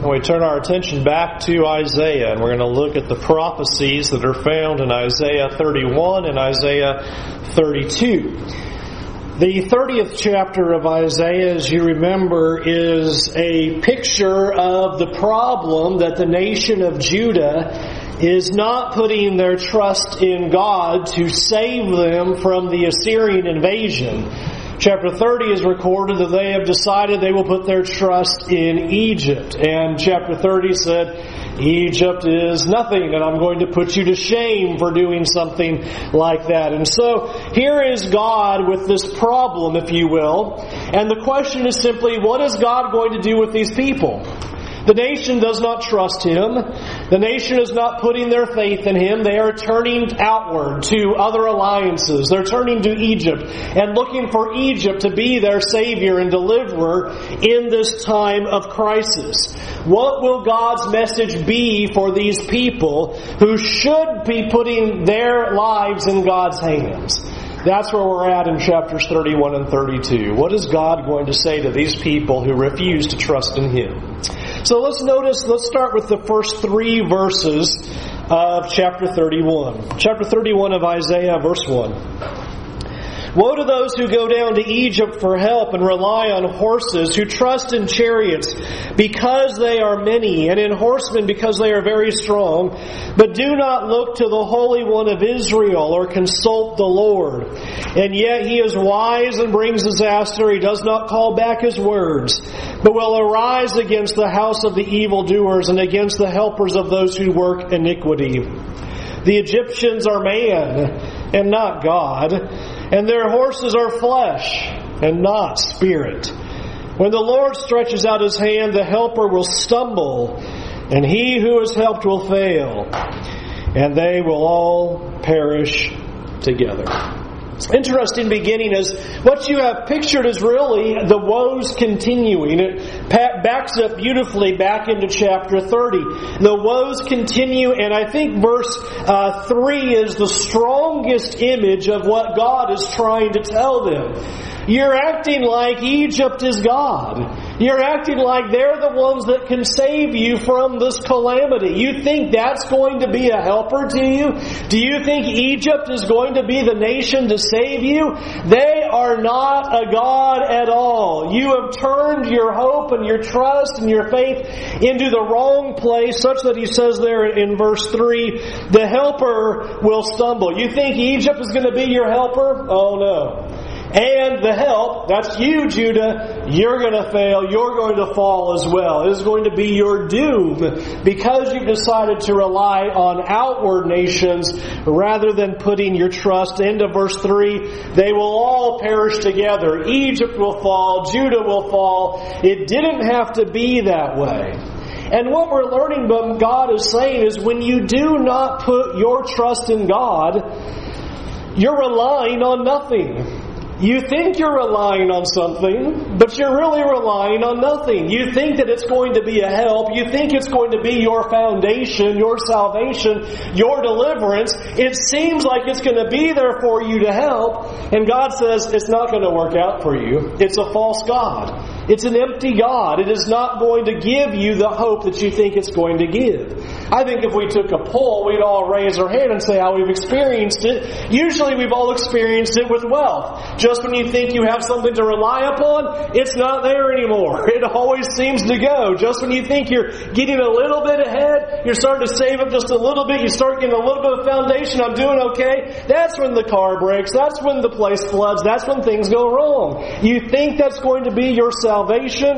And we turn our attention back to Isaiah, and we're going to look at the prophecies that are found in Isaiah 31 and Isaiah 32. The 30th chapter of Isaiah, as you remember, is a picture of the problem that the nation of Judah is not putting their trust in God to save them from the Assyrian invasion Chapter 30 is recorded that they have decided they will put their trust in Egypt. And chapter 30 said, Egypt is nothing, and I'm going to put you to shame for doing something like that. And so here is God with this problem, if you will. And the question is simply, what is God going to do with these people? The nation does not trust him. The nation is not putting their faith in him. They are turning outward to other alliances. They're turning to Egypt and looking for Egypt to be their savior and deliverer in this time of crisis. What will God's message be for these people who should be putting their lives in God's hands? That's where we're at in chapters 31 and 32. What is God going to say to these people who refuse to trust in Him? So let's notice, let's start with the first three verses of chapter 31. Chapter 31 of Isaiah, verse 1. Woe to those who go down to Egypt for help and rely on horses, who trust in chariots because they are many, and in horsemen because they are very strong, but do not look to the Holy One of Israel or consult the Lord. And yet he is wise and brings disaster. He does not call back his words, but will arise against the house of the evildoers and against the helpers of those who work iniquity. The Egyptians are man and not God and their horses are flesh and not spirit. When the Lord stretches out his hand, the helper will stumble, and he who is helped will fail, and they will all perish together interesting beginning is what you have pictured is really the woes continuing. It backs up beautifully back into chapter 30. The woes continue, and I think verse uh, 3 is the strongest image of what God is trying to tell them. You're acting like Egypt is God. You're acting like they're the ones that can save you from this calamity. You think that's going to be a helper to you? Do you think Egypt is going to be the nation to save you? They are not a God at all. You have turned your hope and your trust and your faith into the wrong place, such that he says there in verse 3, the helper will stumble. You think Egypt is going to be your helper? Oh no. And the help, that's you, Judah, you're going to fail. You're going to fall as well. It is going to be your doom because you've decided to rely on outward nations rather than putting your trust into verse 3. They will all perish together. Egypt will fall. Judah will fall. It didn't have to be that way. And what we're learning but God is saying is when you do not put your trust in God, you're relying on nothing. You think you're relying on something, but you're really relying on nothing. You think that it's going to be a help. You think it's going to be your foundation, your salvation, your deliverance. It seems like it's going to be there for you to help. And God says it's not going to work out for you. It's a false God. It's an empty God. It is not going to give you the hope that you think it's going to give. I think if we took a poll, we'd all raise our hand and say how we've experienced it. Usually we've all experienced it with wealth. Just when you think you have something to rely upon, it's not there anymore. It always seems to go. Just when you think you're getting a little bit ahead, you're starting to save up just a little bit, you start getting a little bit of foundation, I'm doing okay. That's when the car breaks. That's when the place floods. That's when things go wrong. You think that's going to be your salvation?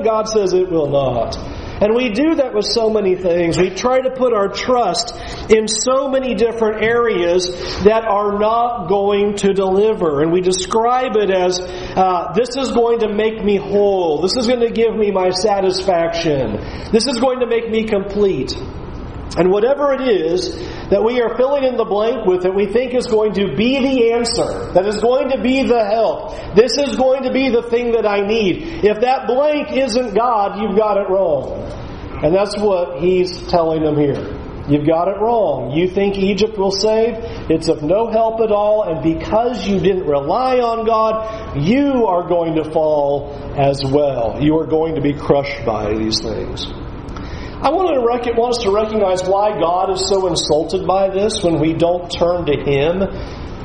God says it will not. And we do that with so many things. We try to put our trust in so many different areas that are not going to deliver. And we describe it as uh, this is going to make me whole. This is going to give me my satisfaction. This is going to make me complete. And whatever it is that we are filling in the blank with that we think is going to be the answer, that is going to be the help, this is going to be the thing that I need. If that blank isn't God, you've got it wrong. And that's what he's telling them here. You've got it wrong. You think Egypt will save? It's of no help at all, and because you didn't rely on God, you are going to fall as well. You are going to be crushed by these things. I want, to rec- want us to recognize why God is so insulted by this when we don't turn to Him,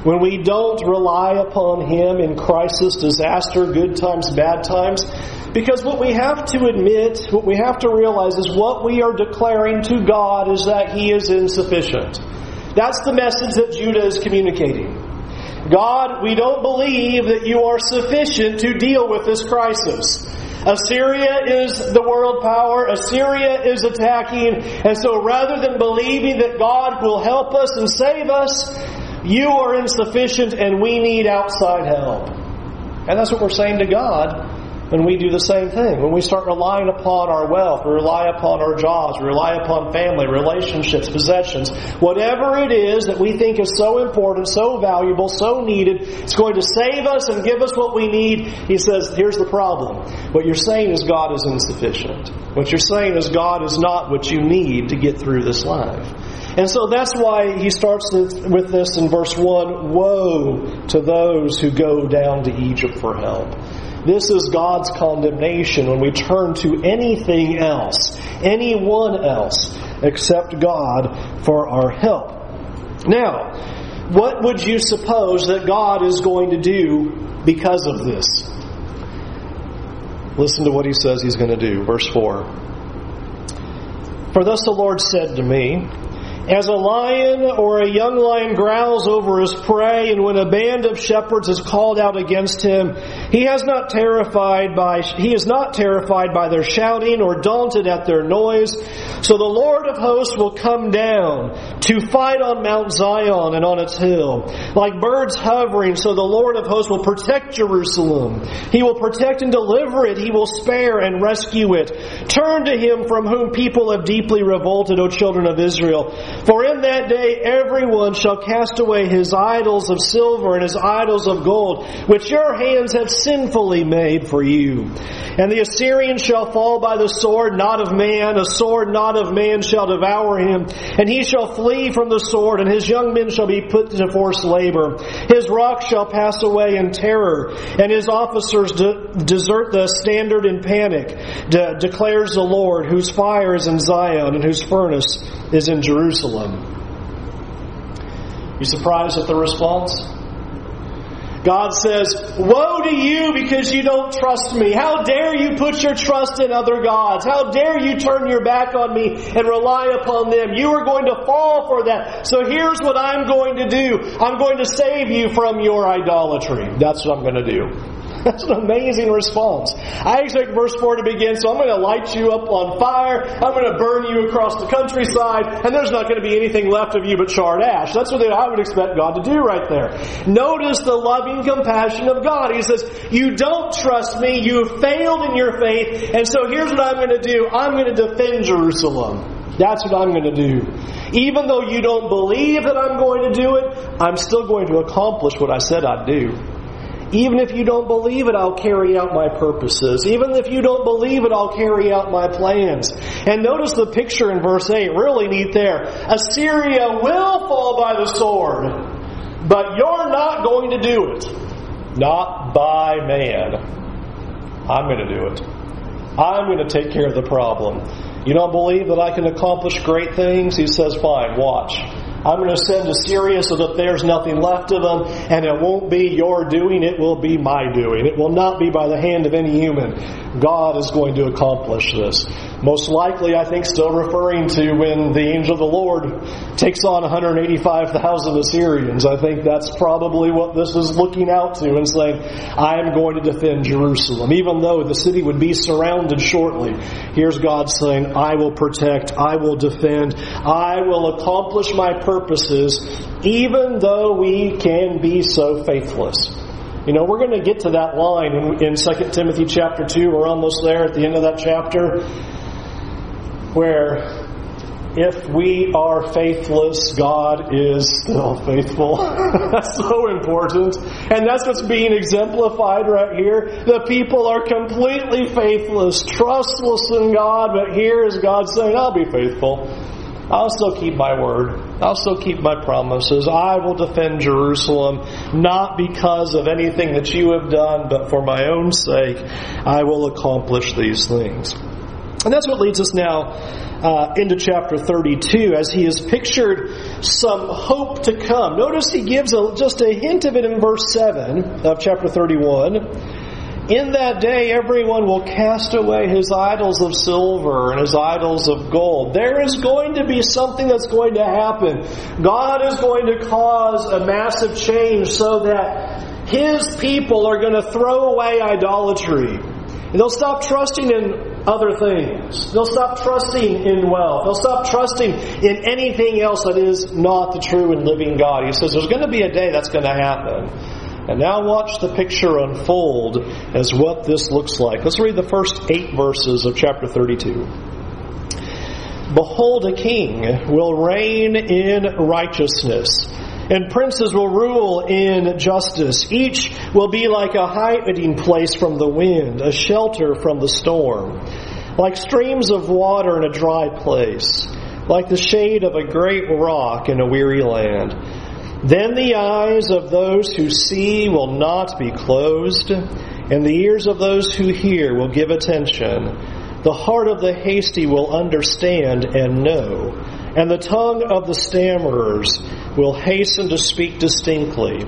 when we don't rely upon Him in crisis, disaster, good times, bad times. Because what we have to admit, what we have to realize is what we are declaring to God is that He is insufficient. That's the message that Judah is communicating. God, we don't believe that you are sufficient to deal with this crisis. Assyria is the world power. Assyria is attacking. And so rather than believing that God will help us and save us, you are insufficient and we need outside help. And that's what we're saying to God when we do the same thing. When we start relying upon our wealth, we rely upon our jobs, we rely upon family, relationships, possessions, whatever it is that we think is so important, so valuable, so needed, it's going to save us and give us what we need. He says, here's the problem. What you're saying is God is insufficient. What you're saying is God is not what you need to get through this life. And so that's why he starts with this in verse 1 Woe to those who go down to Egypt for help. This is God's condemnation when we turn to anything else, anyone else, except God for our help. Now, what would you suppose that God is going to do because of this? Listen to what he says he's going to do. Verse 4. For thus the Lord said to me, as a lion or a young lion growls over his prey, and when a band of shepherds is called out against him, he has not terrified by he is not terrified by their shouting or daunted at their noise. So the Lord of hosts will come down to fight on Mount Zion and on its hill, like birds hovering. So the Lord of hosts will protect Jerusalem. He will protect and deliver it. He will spare and rescue it. Turn to him from whom people have deeply revolted, O children of Israel. For in that day everyone shall cast away his idols of silver and his idols of gold, which your hands have sinfully made for you. And the Assyrian shall fall by the sword, not of man, a sword not of man shall devour him. And he shall flee from the sword, and his young men shall be put to forced labor. His rock shall pass away in terror, and his officers de- desert the standard in panic, de- declares the Lord, whose fire is in Zion and whose furnace is in Jerusalem. You surprised at the response? God says, Woe to you because you don't trust me. How dare you put your trust in other gods? How dare you turn your back on me and rely upon them? You are going to fall for that. So here's what I'm going to do. I'm going to save you from your idolatry. That's what I'm going to do. That's an amazing response. I expect verse 4 to begin, so I'm going to light you up on fire. I'm going to burn you across the countryside, and there's not going to be anything left of you but charred ash. That's what I would expect God to do right there. Notice the loving compassion of God. He says, You don't trust me. You have failed in your faith, and so here's what I'm going to do. I'm going to defend Jerusalem. That's what I'm going to do. Even though you don't believe that I'm going to do it, I'm still going to accomplish what I said I'd do. Even if you don't believe it, I'll carry out my purposes. Even if you don't believe it, I'll carry out my plans. And notice the picture in verse 8, really neat there. Assyria will fall by the sword, but you're not going to do it. Not by man. I'm going to do it. I'm going to take care of the problem. You don't believe that I can accomplish great things? He says, fine, watch. I'm going to send Assyria so that there's nothing left of them, and it won't be your doing, it will be my doing. It will not be by the hand of any human. God is going to accomplish this. Most likely, I think, still referring to when the angel of the Lord takes on 185,000 Assyrians. I think that's probably what this is looking out to and saying, I am going to defend Jerusalem. Even though the city would be surrounded shortly, here's God saying, I will protect, I will defend, I will accomplish my purposes, even though we can be so faithless. You know, we're going to get to that line in, in 2 Timothy chapter 2. We're almost there at the end of that chapter where if we are faithless, God is still faithful. that's so important. And that's what's being exemplified right here. The people are completely faithless, trustless in God, but here is God saying, I'll be faithful. I'll still keep my word. I'll still keep my promises. I will defend Jerusalem, not because of anything that you have done, but for my own sake, I will accomplish these things. And that's what leads us now uh, into chapter 32 as he has pictured some hope to come. Notice he gives a, just a hint of it in verse 7 of chapter 31. In that day, everyone will cast away his idols of silver and his idols of gold. There is going to be something that's going to happen. God is going to cause a massive change so that his people are going to throw away idolatry. They'll stop trusting in other things. They'll stop trusting in wealth. They'll stop trusting in anything else that is not the true and living God. He says there's going to be a day that's going to happen. And now watch the picture unfold as what this looks like. Let's read the first eight verses of chapter 32. Behold, a king will reign in righteousness and princes will rule in justice. Each will be like a hiding place from the wind, a shelter from the storm, like streams of water in a dry place, like the shade of a great rock in a weary land. Then the eyes of those who see will not be closed, and the ears of those who hear will give attention. The heart of the hasty will understand and know and the tongue of the stammerers will hasten to speak distinctly.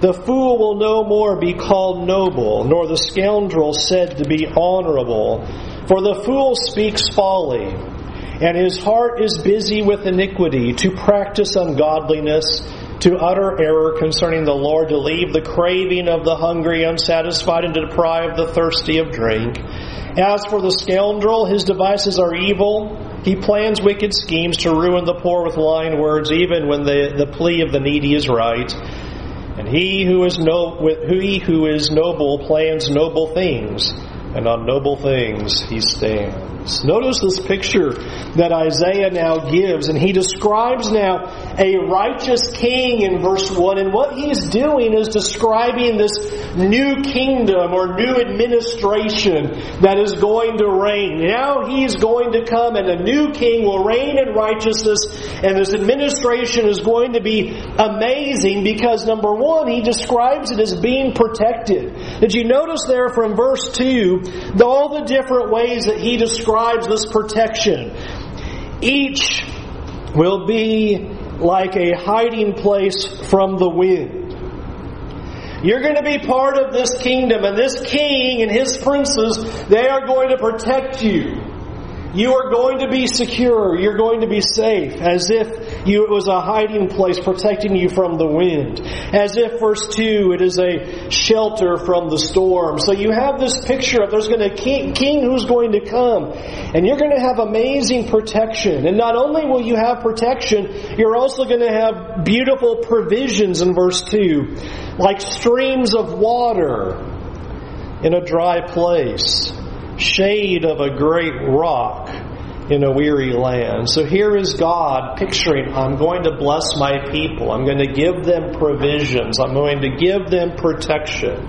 The fool will no more be called noble, nor the scoundrel said to be honorable. For the fool speaks folly, and his heart is busy with iniquity, to practice ungodliness, to utter error concerning the Lord, to leave the craving of the hungry unsatisfied, and to deprive the thirsty of drink. As for the scoundrel, his devices are evil. He plans wicked schemes to ruin the poor with lying words, even when the, the plea of the needy is right. And he who is no, he who is noble plans noble things, and on noble things he stands. Notice this picture that Isaiah now gives, and he describes now a righteous king in verse 1, and what he's doing is describing this new kingdom or new administration that is going to reign. Now he's going to come, and a new king will reign in righteousness, and this administration is going to be amazing because, number one, he describes it as being protected. Did you notice there from verse 2 all the different ways that he describes describes this protection. Each will be like a hiding place from the wind. You're going to be part of this kingdom, and this king and his princes, they are going to protect you. You are going to be secure. You're going to be safe, as if you, it was a hiding place protecting you from the wind. As if, verse 2, it is a shelter from the storm. So you have this picture of there's going to king, king who's going to come, and you're going to have amazing protection. And not only will you have protection, you're also going to have beautiful provisions in verse 2, like streams of water in a dry place shade of a great rock in a weary land. So here is God picturing, I'm going to bless my people. I'm going to give them provisions. I'm going to give them protection.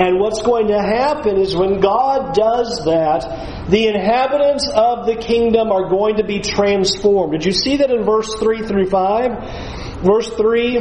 And what's going to happen is when God does that, the inhabitants of the kingdom are going to be transformed. Did you see that in verse 3 through 5? Verse 3,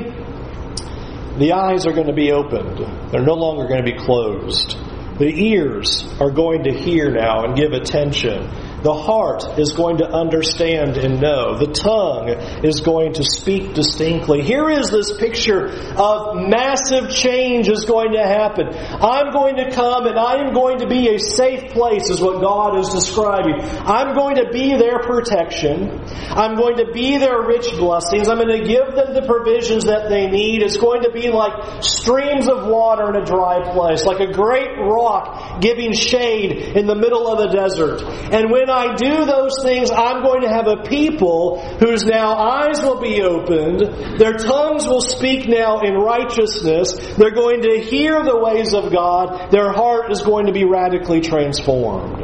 the eyes are going to be opened. They're no longer going to be closed. The ears are going to hear now and give attention. The heart is going to understand and know. The tongue is going to speak distinctly. Here is this picture of massive change is going to happen. I'm going to come and I am going to be a safe place is what God is describing. I'm going to be their protection. I'm going to be their rich blessings. I'm going to give them the provisions that they need. It's going to be like streams of water in a dry place, like a great rock giving shade in the middle of the desert. And when I do those things, I'm going to have a people whose now eyes will be opened, their tongues will speak now in righteousness, they're going to hear the ways of God, their heart is going to be radically transformed.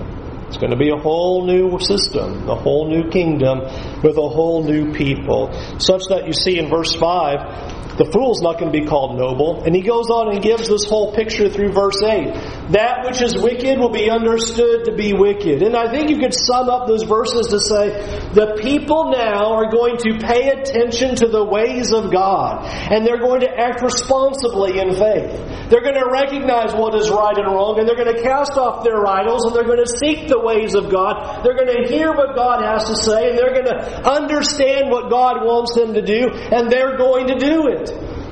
It's going to be a whole new system, a whole new kingdom with a whole new people. Such that you see in verse 5, The fool's not going to be called noble. And he goes on and gives this whole picture through verse 8. That which is wicked will be understood to be wicked. And I think you could sum up those verses to say, the people now are going to pay attention to the ways of God. And they're going to act responsibly in faith. They're going to recognize what is right and wrong. And they're going to cast off their idols. And they're going to seek the ways of God. They're going to hear what God has to say. And they're going to understand what God wants them to do. And they're going to do it.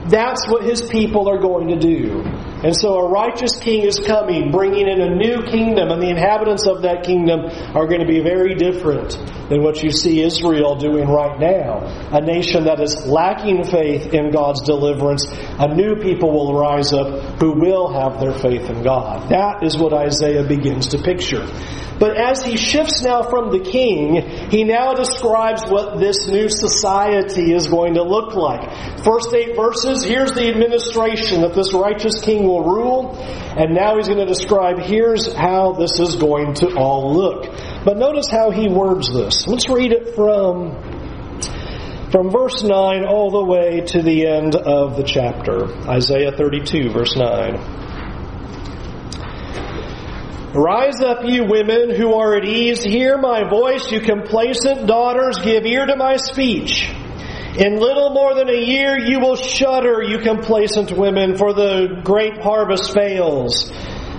That's what his people are going to do. And so a righteous king is coming, bringing in a new kingdom, and the inhabitants of that kingdom are going to be very different than what you see Israel doing right now. A nation that is lacking faith in God's deliverance, a new people will rise up who will have their faith in God. That is what Isaiah begins to picture. But as he shifts now from the king, he now describes what this new society is going to look like. First eight verses, here's the administration that this righteous king will rule. And now he's going to describe here's how this is going to all look. But notice how he words this. Let's read it from from verse 9 all the way to the end of the chapter. Isaiah 32, verse 9. Rise up, you women who are at ease. Hear my voice, you complacent daughters. Give ear to my speech. In little more than a year you will shudder, you complacent women, for the great harvest fails.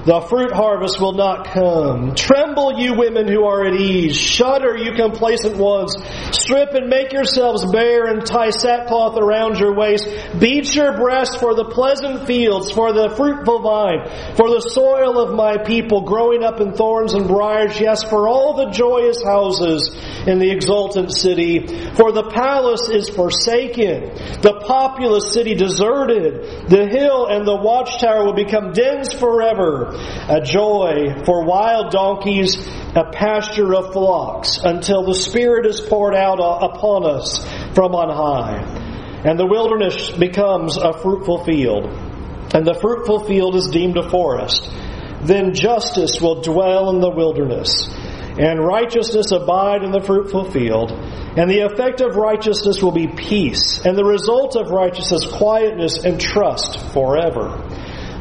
The fruit harvest will not come. Tremble, you women who are at ease. Shudder, you complacent ones. Strip and make yourselves bare and tie sackcloth around your waist. Beat your breast for the pleasant fields, for the fruitful vine, for the soil of my people growing up in thorns and briars. Yes, for all the joyous houses in the exultant city. For the palace is forsaken, the populous city deserted. The hill and the watchtower will become dens forever a joy for wild donkeys, a pasture of flocks, until the Spirit is poured out uh, upon us from on high. And the wilderness becomes a fruitful field, and the fruitful field is deemed a forest. Then justice will dwell in the wilderness, and righteousness abide in the fruitful field. And the effect of righteousness will be peace, and the result of righteousness quietness and trust forever.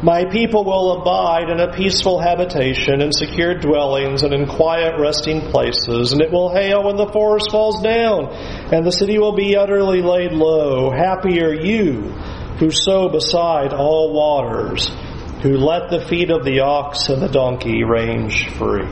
My people will abide in a peaceful habitation, in secure dwellings, and in quiet resting places. And it will hail when the forest falls down, and the city will be utterly laid low. Happy are you who sow beside all waters, who let the feet of the ox and the donkey range free.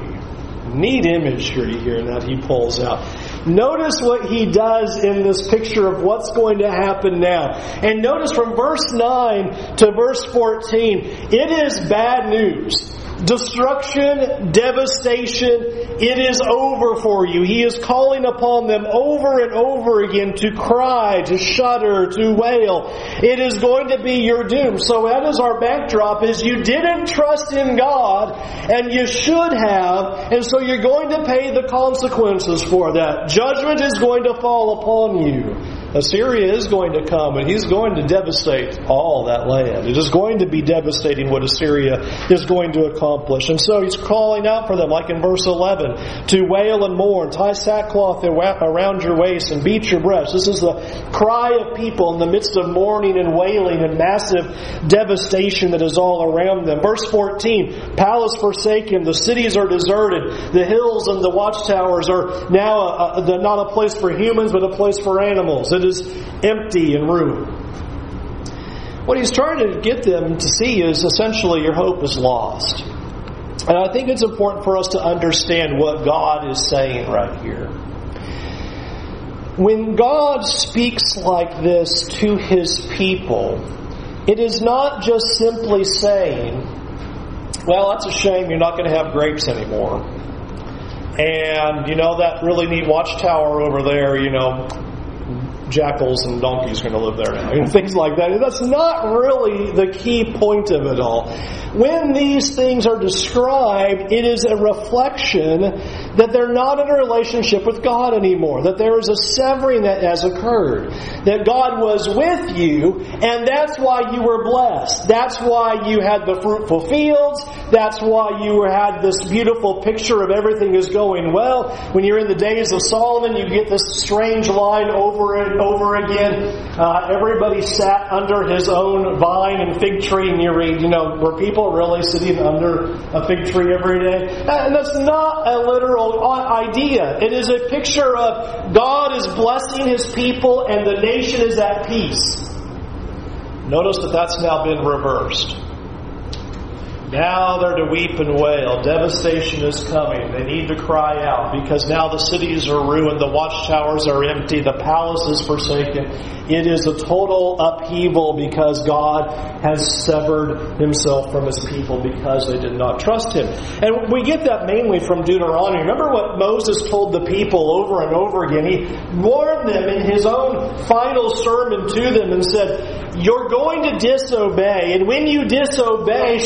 Neat imagery here that he pulls out. Notice what he does in this picture of what's going to happen now. And notice from verse 9 to verse 14, it is bad news destruction, devastation, it is over for you. He is calling upon them over and over again to cry, to shudder, to wail. It is going to be your doom. So that is our backdrop is you didn't trust in God and you should have, and so you're going to pay the consequences for that. Judgment is going to fall upon you. Assyria is going to come and he's going to devastate all that land. It is going to be devastating what Assyria is going to accomplish. And so he's calling out for them, like in verse 11, to wail and mourn, tie sackcloth around your waist and beat your breast. This is the cry of people in the midst of mourning and wailing and massive devastation that is all around them. Verse 14, palace forsaken, the cities are deserted, the hills and the watchtowers are now uh, uh, a, a, not a place for humans, but a place for animals that is empty and ruined. What he's trying to get them to see is essentially your hope is lost. And I think it's important for us to understand what God is saying right here. When God speaks like this to his people, it is not just simply saying, well, that's a shame you're not going to have grapes anymore. And, you know, that really neat watchtower over there, you know, jackals and donkeys are going to live there now, and things like that. That's not really the key point of it all. When these things are described, it is a reflection that they're not in a relationship with God anymore, that there is a severing that has occurred, that God was with you, and that's why you were blessed. That's why you had the fruitful fields. That's why you had this beautiful picture of everything is going well. When you're in the days of Solomon, you get this strange line over and over again. Uh, everybody sat under his own vine and fig tree, and you read, you know, were people really sitting under a fig tree every day? And that's not a literal idea. It is a picture of God is blessing his people and the nation is at peace. Notice that that's now been reversed. Now they're to weep and wail. Devastation is coming. They need to cry out because now the cities are ruined, the watchtowers are empty, the palace is forsaken. It is a total upheaval because God has severed himself from his people because they did not trust him. And we get that mainly from Deuteronomy. Remember what Moses told the people over and over again? He warned them in his own final sermon to them and said, you're going to disobey, and when you disobey,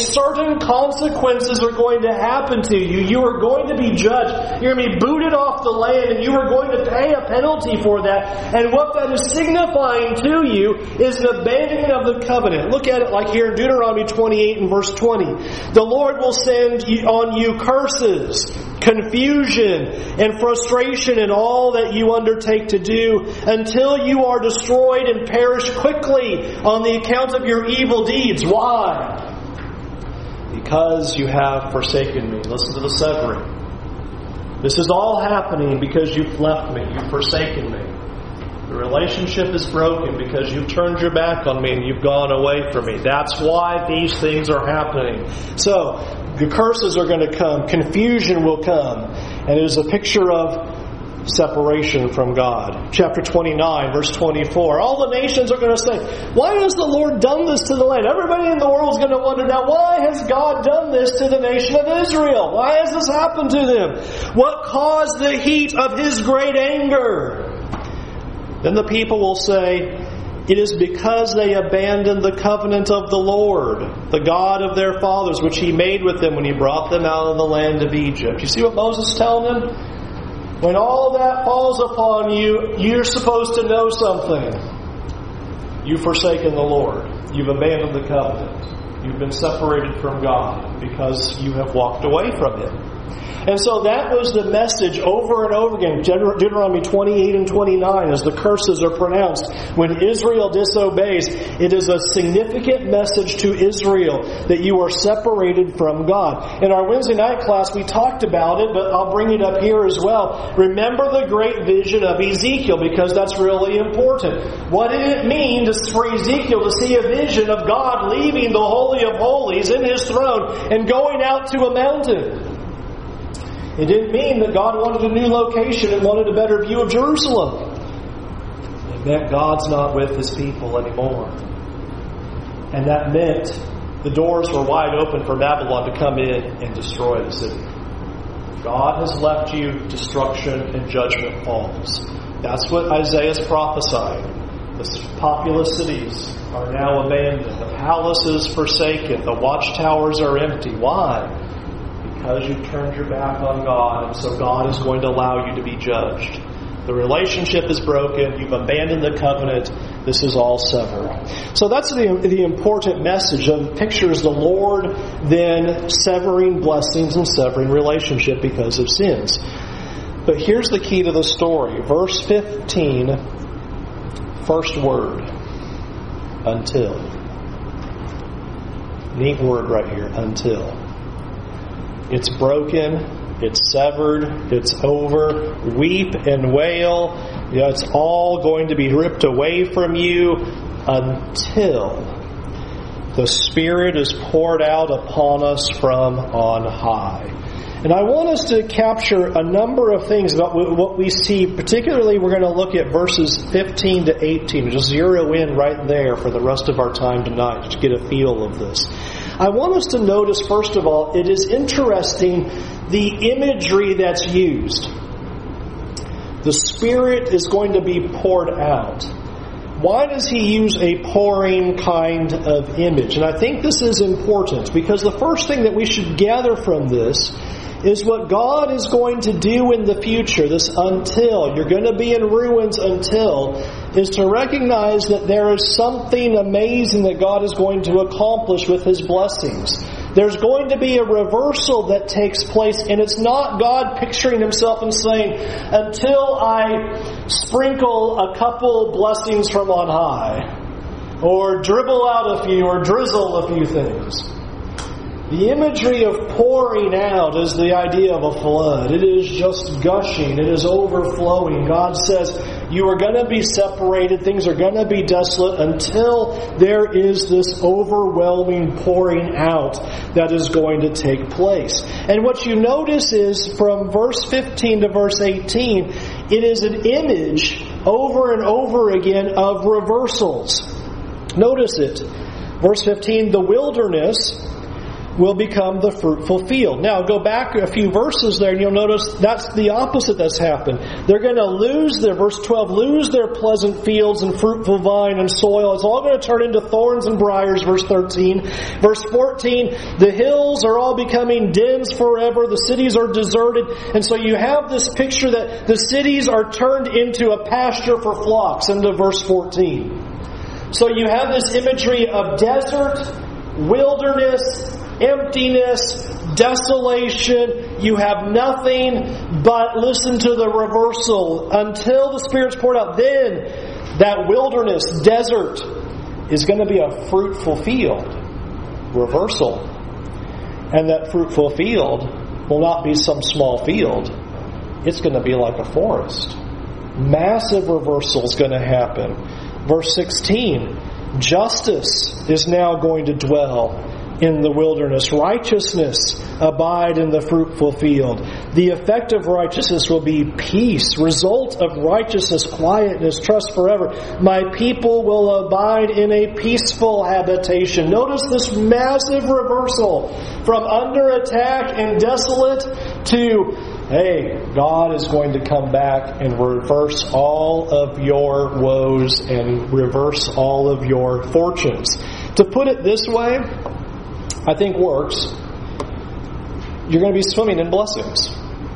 certain consequences are going to happen to you. You are going to be judged. You're going to be booted off the land, and you are going to pay a penalty for that. And what that is signifying to you is an abandonment of the covenant. Look at it like here in Deuteronomy 28 and verse 20. The Lord will send on you curses confusion and frustration in all that you undertake to do until you are destroyed and perish quickly on the account of your evil deeds. Why? Because you have forsaken me. Listen to the severing. This is all happening because you've left me, you've forsaken me. The relationship is broken because you've turned your back on me and you've gone away from me. That's why these things are happening. So, the curses are going to come, confusion will come, and it is a picture of separation from God. Chapter 29, verse 24. All the nations are going to say, Why has the Lord done this to the land? Everybody in the world is going to wonder now, why has God done this to the nation of Israel? Why has this happened to them? What caused the heat of His great anger? Then the people will say, it is because they abandoned the covenant of the Lord, the God of their fathers, which He made with them when He brought them out of the land of Egypt. You see what Moses is telling them? When all that falls upon you, you're supposed to know something. You've forsaken the Lord. You've abandoned the covenant. You've been separated from God because you have walked away from Him. And so that was the message over and over again. Deuteronomy 28 and 29, as the curses are pronounced. When Israel disobeys, it is a significant message to Israel that you are separated from God. In our Wednesday night class, we talked about it, but I'll bring it up here as well. Remember the great vision of Ezekiel, because that's really important. What did it mean for Ezekiel to see a vision of God leaving the Holy of Holies in his throne and going out to a mountain? It didn't mean that God wanted a new location and wanted a better view of Jerusalem. It meant God's not with his people anymore. And that meant the doors were wide open for Babylon to come in and destroy the city. God has left you, destruction and judgment falls. That's what Isaiah's prophesied. The populous cities are now abandoned. The palace is forsaken. The watchtowers are empty. Why? Because you've turned your back on God, and so God is going to allow you to be judged. The relationship is broken. You've abandoned the covenant. This is all severed. So that's the, the important message of pictures the Lord then severing blessings and severing relationship because of sins. But here's the key to the story. Verse 15, first word, until. Neat word right here, until. It's broken. It's severed. It's over. Weep and wail. You know, it's all going to be ripped away from you until the Spirit is poured out upon us from on high. And I want us to capture a number of things about what we see. Particularly, we're going to look at verses 15 to 18. Just zero in right there for the rest of our time tonight to get a feel of this. I want us to notice, first of all, it is interesting the imagery that's used. The Spirit is going to be poured out. Why does he use a pouring kind of image? And I think this is important because the first thing that we should gather from this is what God is going to do in the future, this until, you're going to be in ruins until, is to recognize that there is something amazing that God is going to accomplish with His blessings. there's going to be a reversal that takes place, and it's not God picturing himself and saying, until I sprinkle a couple blessings from on high, or dribble out a few, or drizzle a few things. The imagery of pouring out is the idea of a flood. It is just gushing. It is overflowing. God says, you are going to be separated. Things are going to be desolate until there is this overwhelming pouring out that is going to take place. And what you notice is from verse 15 to verse 18, it is an image over and over again of reversals. Notice it. Verse 15, the wilderness will become the fruitful field. Now, go back a few verses there and you'll notice that's the opposite that's happened. They're going to lose their, verse 12, lose their pleasant fields and fruitful vine and soil. It's all going to turn into thorns and briars, verse 13. Verse 14, the hills are all becoming dens forever. The cities are deserted. And so you have this picture that the cities are turned into a pasture for flocks into verse 14. So you have this imagery of desert, wilderness, emptiness, desolation. You have nothing but listen to the reversal until the Spirit's poured out. Then that wilderness, desert, is going to be a fruitful field. Reversal. And that fruitful field will not be some small field. It's going to be like a forest. Massive reversal is going to happen. Verse 16 Justice is now going to dwell in the wilderness. Righteousness abide in the fruitful field. The effect of righteousness will be peace. Result of righteousness, quietness, trust forever. My people will abide in a peaceful habitation. Notice this massive reversal from under attack and desolate to hey, God is going to come back and reverse all of your woes and reverse all of your fortunes. To put it this way, I think works, you're going to be swimming in blessings.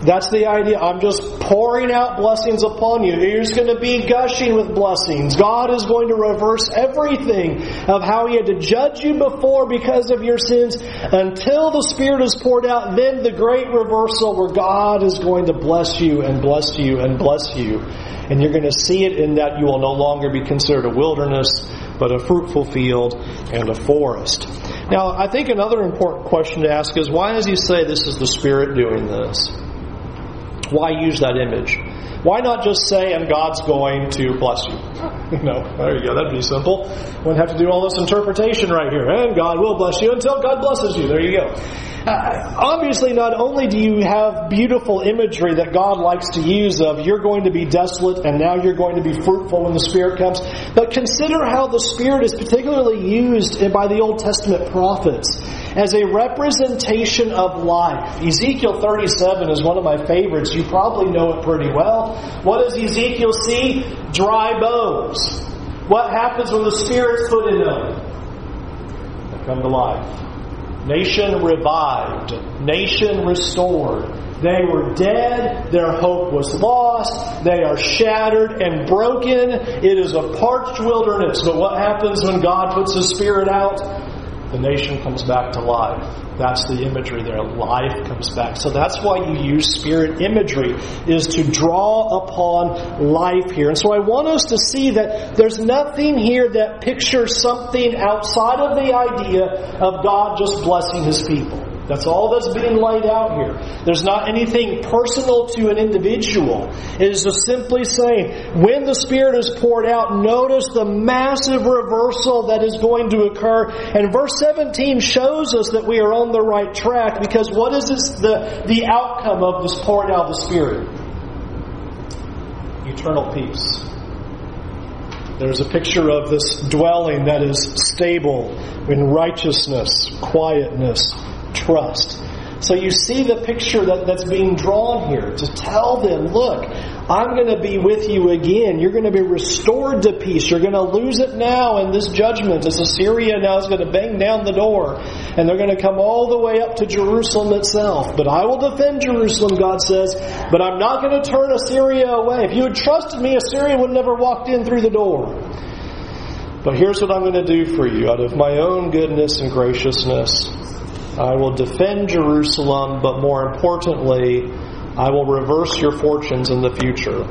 That's the idea. I'm just pouring out blessings upon you. You're just going to be gushing with blessings. God is going to reverse everything of how He had to judge you before because of your sins until the Spirit is poured out. Then the great reversal where God is going to bless you and bless you and bless you. And you're going to see it in that you will no longer be considered a wilderness, but a fruitful field and a forest. Now, I think another important question to ask is why does he say this is the Spirit doing this? Why use that image? Why not just say, and God's going to bless you? you know, there you go. That'd be simple. Wouldn't have to do all this interpretation right here. And God will bless you until God blesses you. There you go. Obviously, not only do you have beautiful imagery that God likes to use of you're going to be desolate and now you're going to be fruitful when the Spirit comes, but consider how the Spirit is particularly used by the Old Testament prophets as a representation of life. Ezekiel 37 is one of my favorites. You probably know it pretty well. What does Ezekiel see? Dry bones. What happens when the Spirit's put in them? They come to life. Nation revived. Nation restored. They were dead. Their hope was lost. They are shattered and broken. It is a parched wilderness. But what happens when God puts His Spirit out? The nation comes back to life. That's the imagery there. Life comes back. So that's why you use spirit imagery, is to draw upon life here. And so I want us to see that there's nothing here that pictures something outside of the idea of God just blessing his people. That's all that's being laid out here. There's not anything personal to an individual. It is just simply saying, when the Spirit is poured out, notice the massive reversal that is going to occur. And verse 17 shows us that we are on the right track because what is this, the, the outcome of this pouring out of the Spirit? Eternal peace. There's a picture of this dwelling that is stable in righteousness, quietness, trust. So you see the picture that, that's being drawn here to tell them, look, I'm going to be with you again. You're going to be restored to peace. You're going to lose it now in this judgment as Assyria now is going to bang down the door and they're going to come all the way up to Jerusalem itself. But I will defend Jerusalem, God says, but I'm not going to turn Assyria away. If you had trusted me, Assyria would never walked in through the door. But here's what I'm going to do for you out of my own goodness and graciousness. I will defend Jerusalem, but more importantly, I will reverse your fortunes in the future.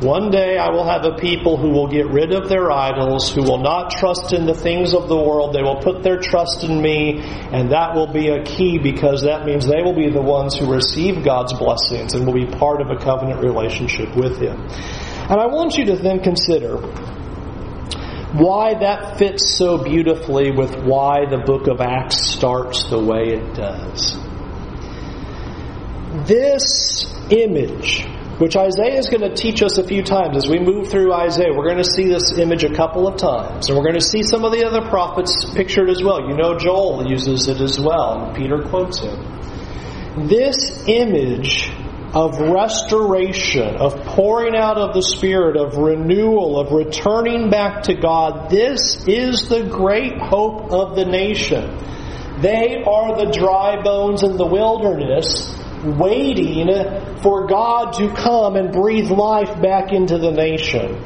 One day I will have a people who will get rid of their idols, who will not trust in the things of the world. They will put their trust in me, and that will be a key because that means they will be the ones who receive God's blessings and will be part of a covenant relationship with Him. And I want you to then consider why that fits so beautifully with why the book of Acts starts the way it does. This image which Isaiah is going to teach us a few times as we move through Isaiah. We're going to see this image a couple of times, and we're going to see some of the other prophets pictured as well. You know, Joel uses it as well, and Peter quotes him. This image of restoration, of pouring out of the Spirit, of renewal, of returning back to God, this is the great hope of the nation. They are the dry bones in the wilderness waiting for God to come and breathe life back into the nation.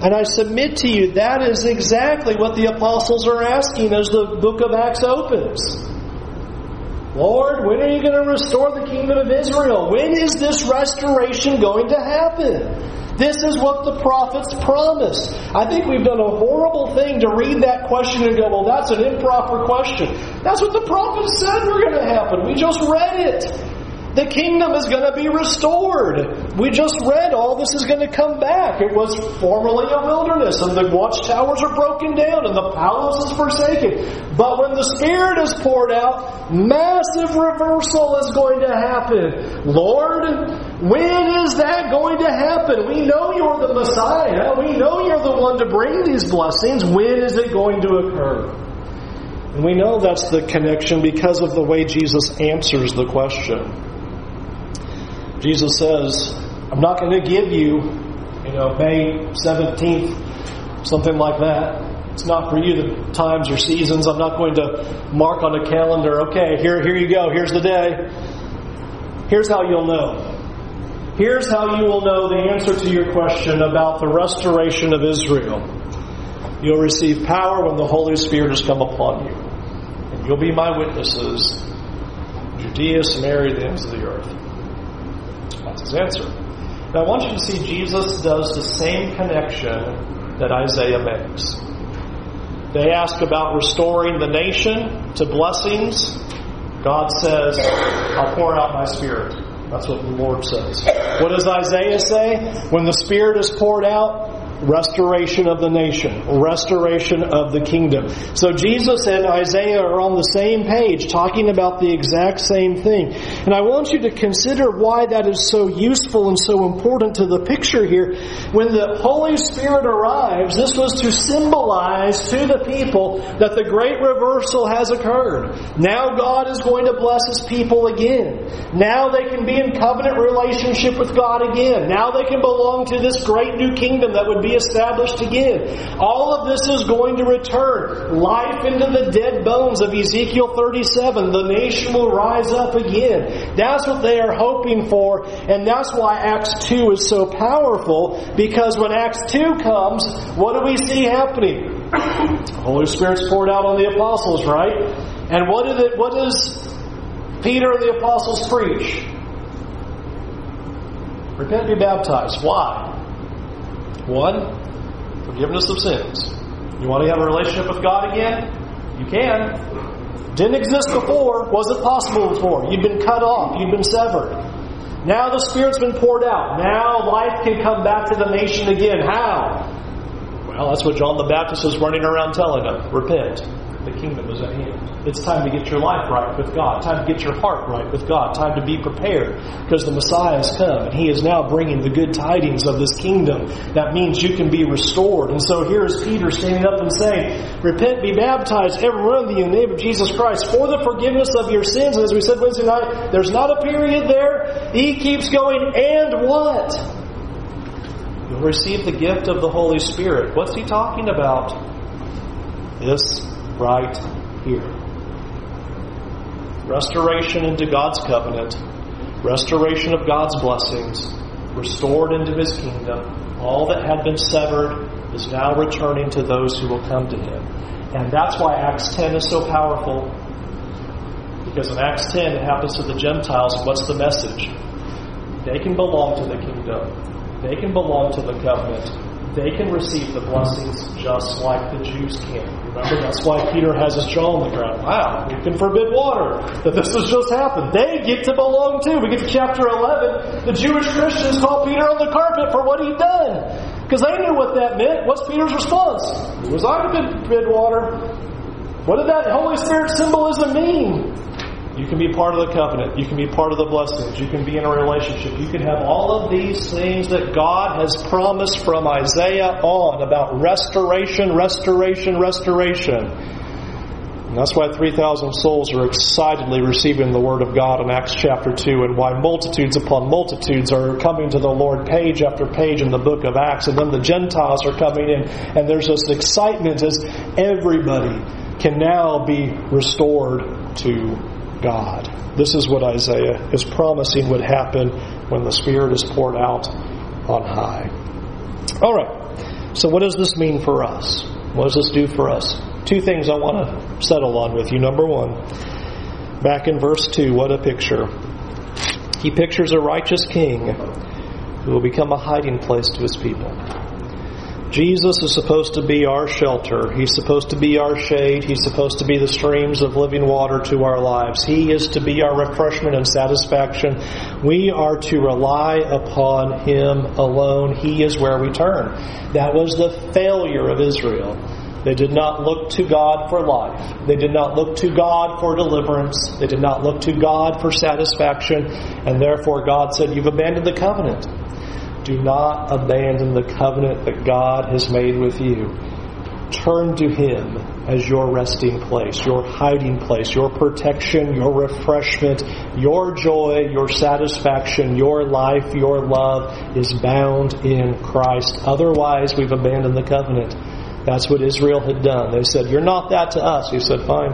And I submit to you, that is exactly what the apostles are asking as the book of Acts opens. Lord, when are you going to restore the kingdom of Israel? When is this restoration going to happen? This is what the prophets promised. I think we've done a horrible thing to read that question and go, well, that's an improper question. That's what the prophets said were going to happen. We just read it. The kingdom is going to be restored. We just read all this is going to come back. It was formerly a wilderness, and the watchtowers are broken down, and the palace is forsaken. But when the Spirit is poured out, massive reversal is going to happen. Lord, when is that going to happen? We know you're the Messiah. We know you're the one to bring these blessings. When is it going to occur? And we know that's the connection because of the way Jesus answers the question. Jesus says, I'm not going to give you, you know, May 17th, something like that. It's not for you the times or seasons. I'm not going to mark on a calendar, okay, here, here you go, here's the day. Here's how you'll know. Here's how you will know the answer to your question about the restoration of Israel. You'll receive power when the Holy Spirit has come upon you. And you'll be my witnesses Judea, Samaria, the ends of the earth. That's his answer. I want you to see Jesus does the same connection that Isaiah makes. They ask about restoring the nation to blessings. God says, I'll pour out my spirit. That's what the Lord says. What does Isaiah say? When the Spirit is poured out, restoration of the nation, restoration of the kingdom. So Jesus and Isaiah are on the same page talking about the exact same thing. And I want you to consider why that is so useful and so important to the picture here. When the Holy Spirit arrives, this was to symbolize to the people that the great reversal has occurred. Now God is going to bless His people again. Now they can be in covenant relationship with God again. Now they can belong to this great new kingdom that would be be established again. All of this is going to return. Life into the dead bones of Ezekiel 37. The nation will rise up again. That's what they are hoping for, and that's why Acts 2 is so powerful, because when Acts 2 comes, what do we see happening? Holy Spirit's poured out on the apostles, right? And what did it, what does Peter and the apostles preach? Repent and be baptized. Why? One, forgiveness of sins. You want to have a relationship with God again? You can. Didn't exist before, wasn't possible before. You'd been cut off, you'd been severed. Now the Spirit's been poured out. Now life can come back to the nation again. How? Well, that's what John the Baptist was running around telling them. Repent. The kingdom is at hand. It's time to get your life right with God. Time to get your heart right with God. Time to be prepared because the Messiah has come and He is now bringing the good tidings of this kingdom. That means you can be restored. And so here is Peter standing up and saying, Repent, be baptized, every one of you in the name of Jesus Christ for the forgiveness of your sins. And as we said Wednesday night, there's not a period there. He keeps going, and what? You'll receive the gift of the Holy Spirit. What's he talking about? This right here restoration into God's covenant, restoration of God's blessings, restored into His kingdom. All that had been severed is now returning to those who will come to Him. And that's why Acts 10 is so powerful. Because in Acts 10, it happens to the Gentiles. What's the message? They can belong to the kingdom. They can belong to the covenant. They can receive the blessings just like the Jews can. Remember, that's why Peter has his jaw on the ground. Wow, we can forbid water. That this has just happened. They get to belong too. We get to chapter 11. The Jewish Christians call Peter on the carpet for what he'd done. Because they knew what that meant. What's Peter's response? Was I to forbid water. What did that Holy Spirit symbolism mean? You can be part of the covenant. You can be part of the blessings. You can be in a relationship. You can have all of these things that God has promised from Isaiah on about restoration, restoration, restoration. And that's why 3,000 souls are excitedly receiving the Word of God in Acts chapter 2, and why multitudes upon multitudes are coming to the Lord page after page in the book of Acts. And then the Gentiles are coming in, and there's this excitement as everybody can now be restored to God. This is what Isaiah is promising would happen when the Spirit is poured out on high. All right. So, what does this mean for us? What does this do for us? Two things I want to settle on with you. Number one, back in verse 2, what a picture. He pictures a righteous king who will become a hiding place to his people. Jesus is supposed to be our shelter. He's supposed to be our shade. He's supposed to be the streams of living water to our lives. He is to be our refreshment and satisfaction. We are to rely upon Him alone. He is where we turn. That was the failure of Israel. They did not look to God for life. They did not look to God for deliverance. They did not look to God for satisfaction. And therefore, God said, You've abandoned the covenant. Do not abandon the covenant that God has made with you. Turn to Him as your resting place, your hiding place, your protection, your refreshment, your joy, your satisfaction, your life, your love is bound in Christ. Otherwise, we've abandoned the covenant. That's what Israel had done. They said, You're not that to us. He said, Fine,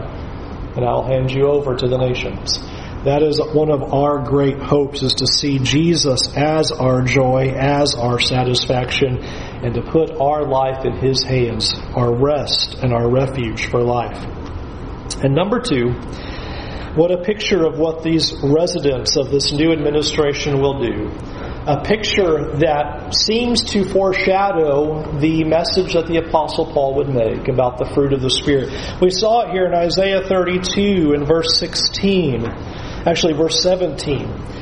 and I'll hand you over to the nations. That is one of our great hopes is to see Jesus as our joy, as our satisfaction, and to put our life in His hands, our rest and our refuge for life. And number two, what a picture of what these residents of this new administration will do. A picture that seems to foreshadow the message that the Apostle Paul would make about the fruit of the Spirit. We saw it here in Isaiah 32 and verse 16 actually verse 17.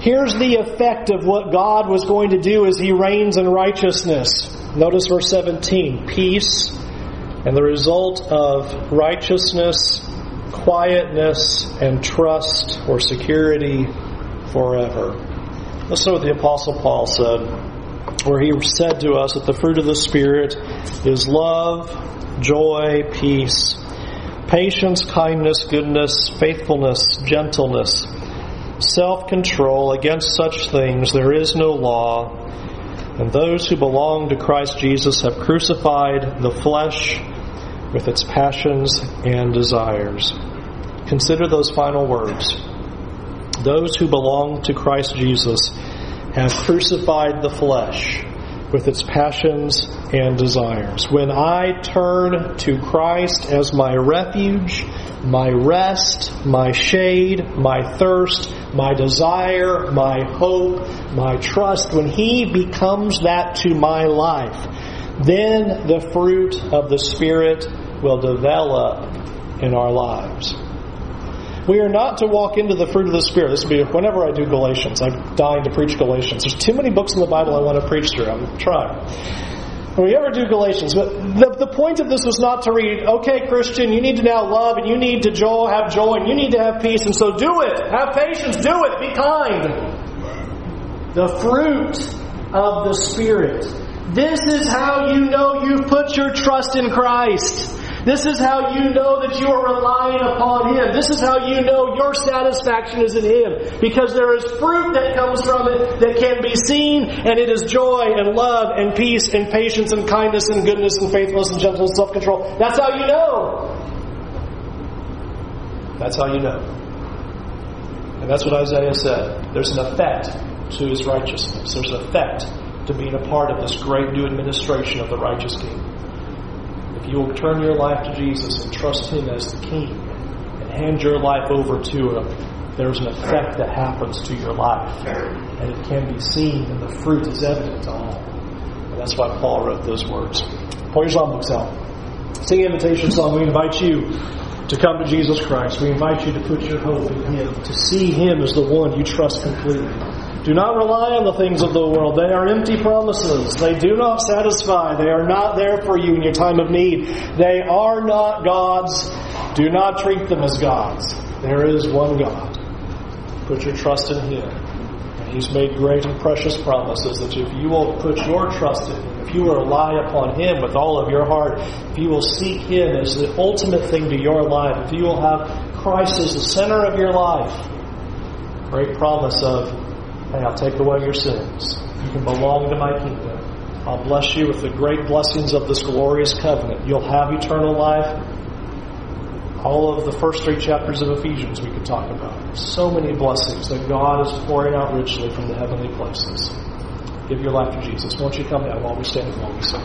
Here's the effect of what God was going to do as he reigns in righteousness. Notice verse 17 peace, and the result of righteousness, quietness, and trust or security forever. Listen to what the Apostle Paul said, where he said to us that the fruit of the Spirit is love, joy, peace patience, kindness, goodness, faithfulness, gentleness, self control. Against such things there is no law. And those who belong to Christ Jesus have crucified the flesh with its passions and desires. Consider those final words. Those who belong to Christ Jesus have crucified the flesh with its passions and desires. When I turn to Christ as my refuge, my rest, my shade, my thirst, my desire, my hope, my trust, when He becomes that to my life, then the fruit of the Spirit will develop in our lives. We are not to walk into the fruit of the Spirit. This will be whenever I do Galatians. I'm dying to preach Galatians. There's too many books in the Bible I want to preach through. I'm trying. We ever do Galatians, but the, the point of this was not to read, okay, Christian, you need to now love and you need to joy, have joy and you need to have peace, and so do it. Have patience, do it, be kind. The fruit of the Spirit. This is how you know you've put your trust in Christ. This is how you know that you are relying upon Him. This is how you know your satisfaction is in Him. Because there is fruit that comes from it that can be seen, and it is joy and love and peace and patience and kindness and goodness and faithfulness and gentleness and self control. That's how you know. That's how you know. And that's what Isaiah said. There's an effect to his righteousness. There's an effect to being a part of this great new administration of the righteous king you will turn your life to Jesus and trust Him as the King and hand your life over to Him, there's an effect that happens to your life. And it can be seen, and the fruit is evident to all. And that's why Paul wrote those words. Pull your songbooks out. Sing invitation song. We invite you to come to Jesus Christ. We invite you to put your hope in Him, to see Him as the one you trust completely. Do not rely on the things of the world. They are empty promises. They do not satisfy. They are not there for you in your time of need. They are not God's. Do not treat them as gods. There is one God. Put your trust in Him. And He's made great and precious promises that if you will put your trust in Him, if you will rely upon Him with all of your heart, if you will seek Him as the ultimate thing to your life, if you will have Christ as the center of your life, great promise of, hey, I'll take away your sins. You can belong to my kingdom. I'll bless you with the great blessings of this glorious covenant. You'll have eternal life. All of the first three chapters of Ephesians we could talk about. So many blessings that God is pouring out richly from the heavenly places. Give your life to Jesus. Won't you come now while we stand and while we sing?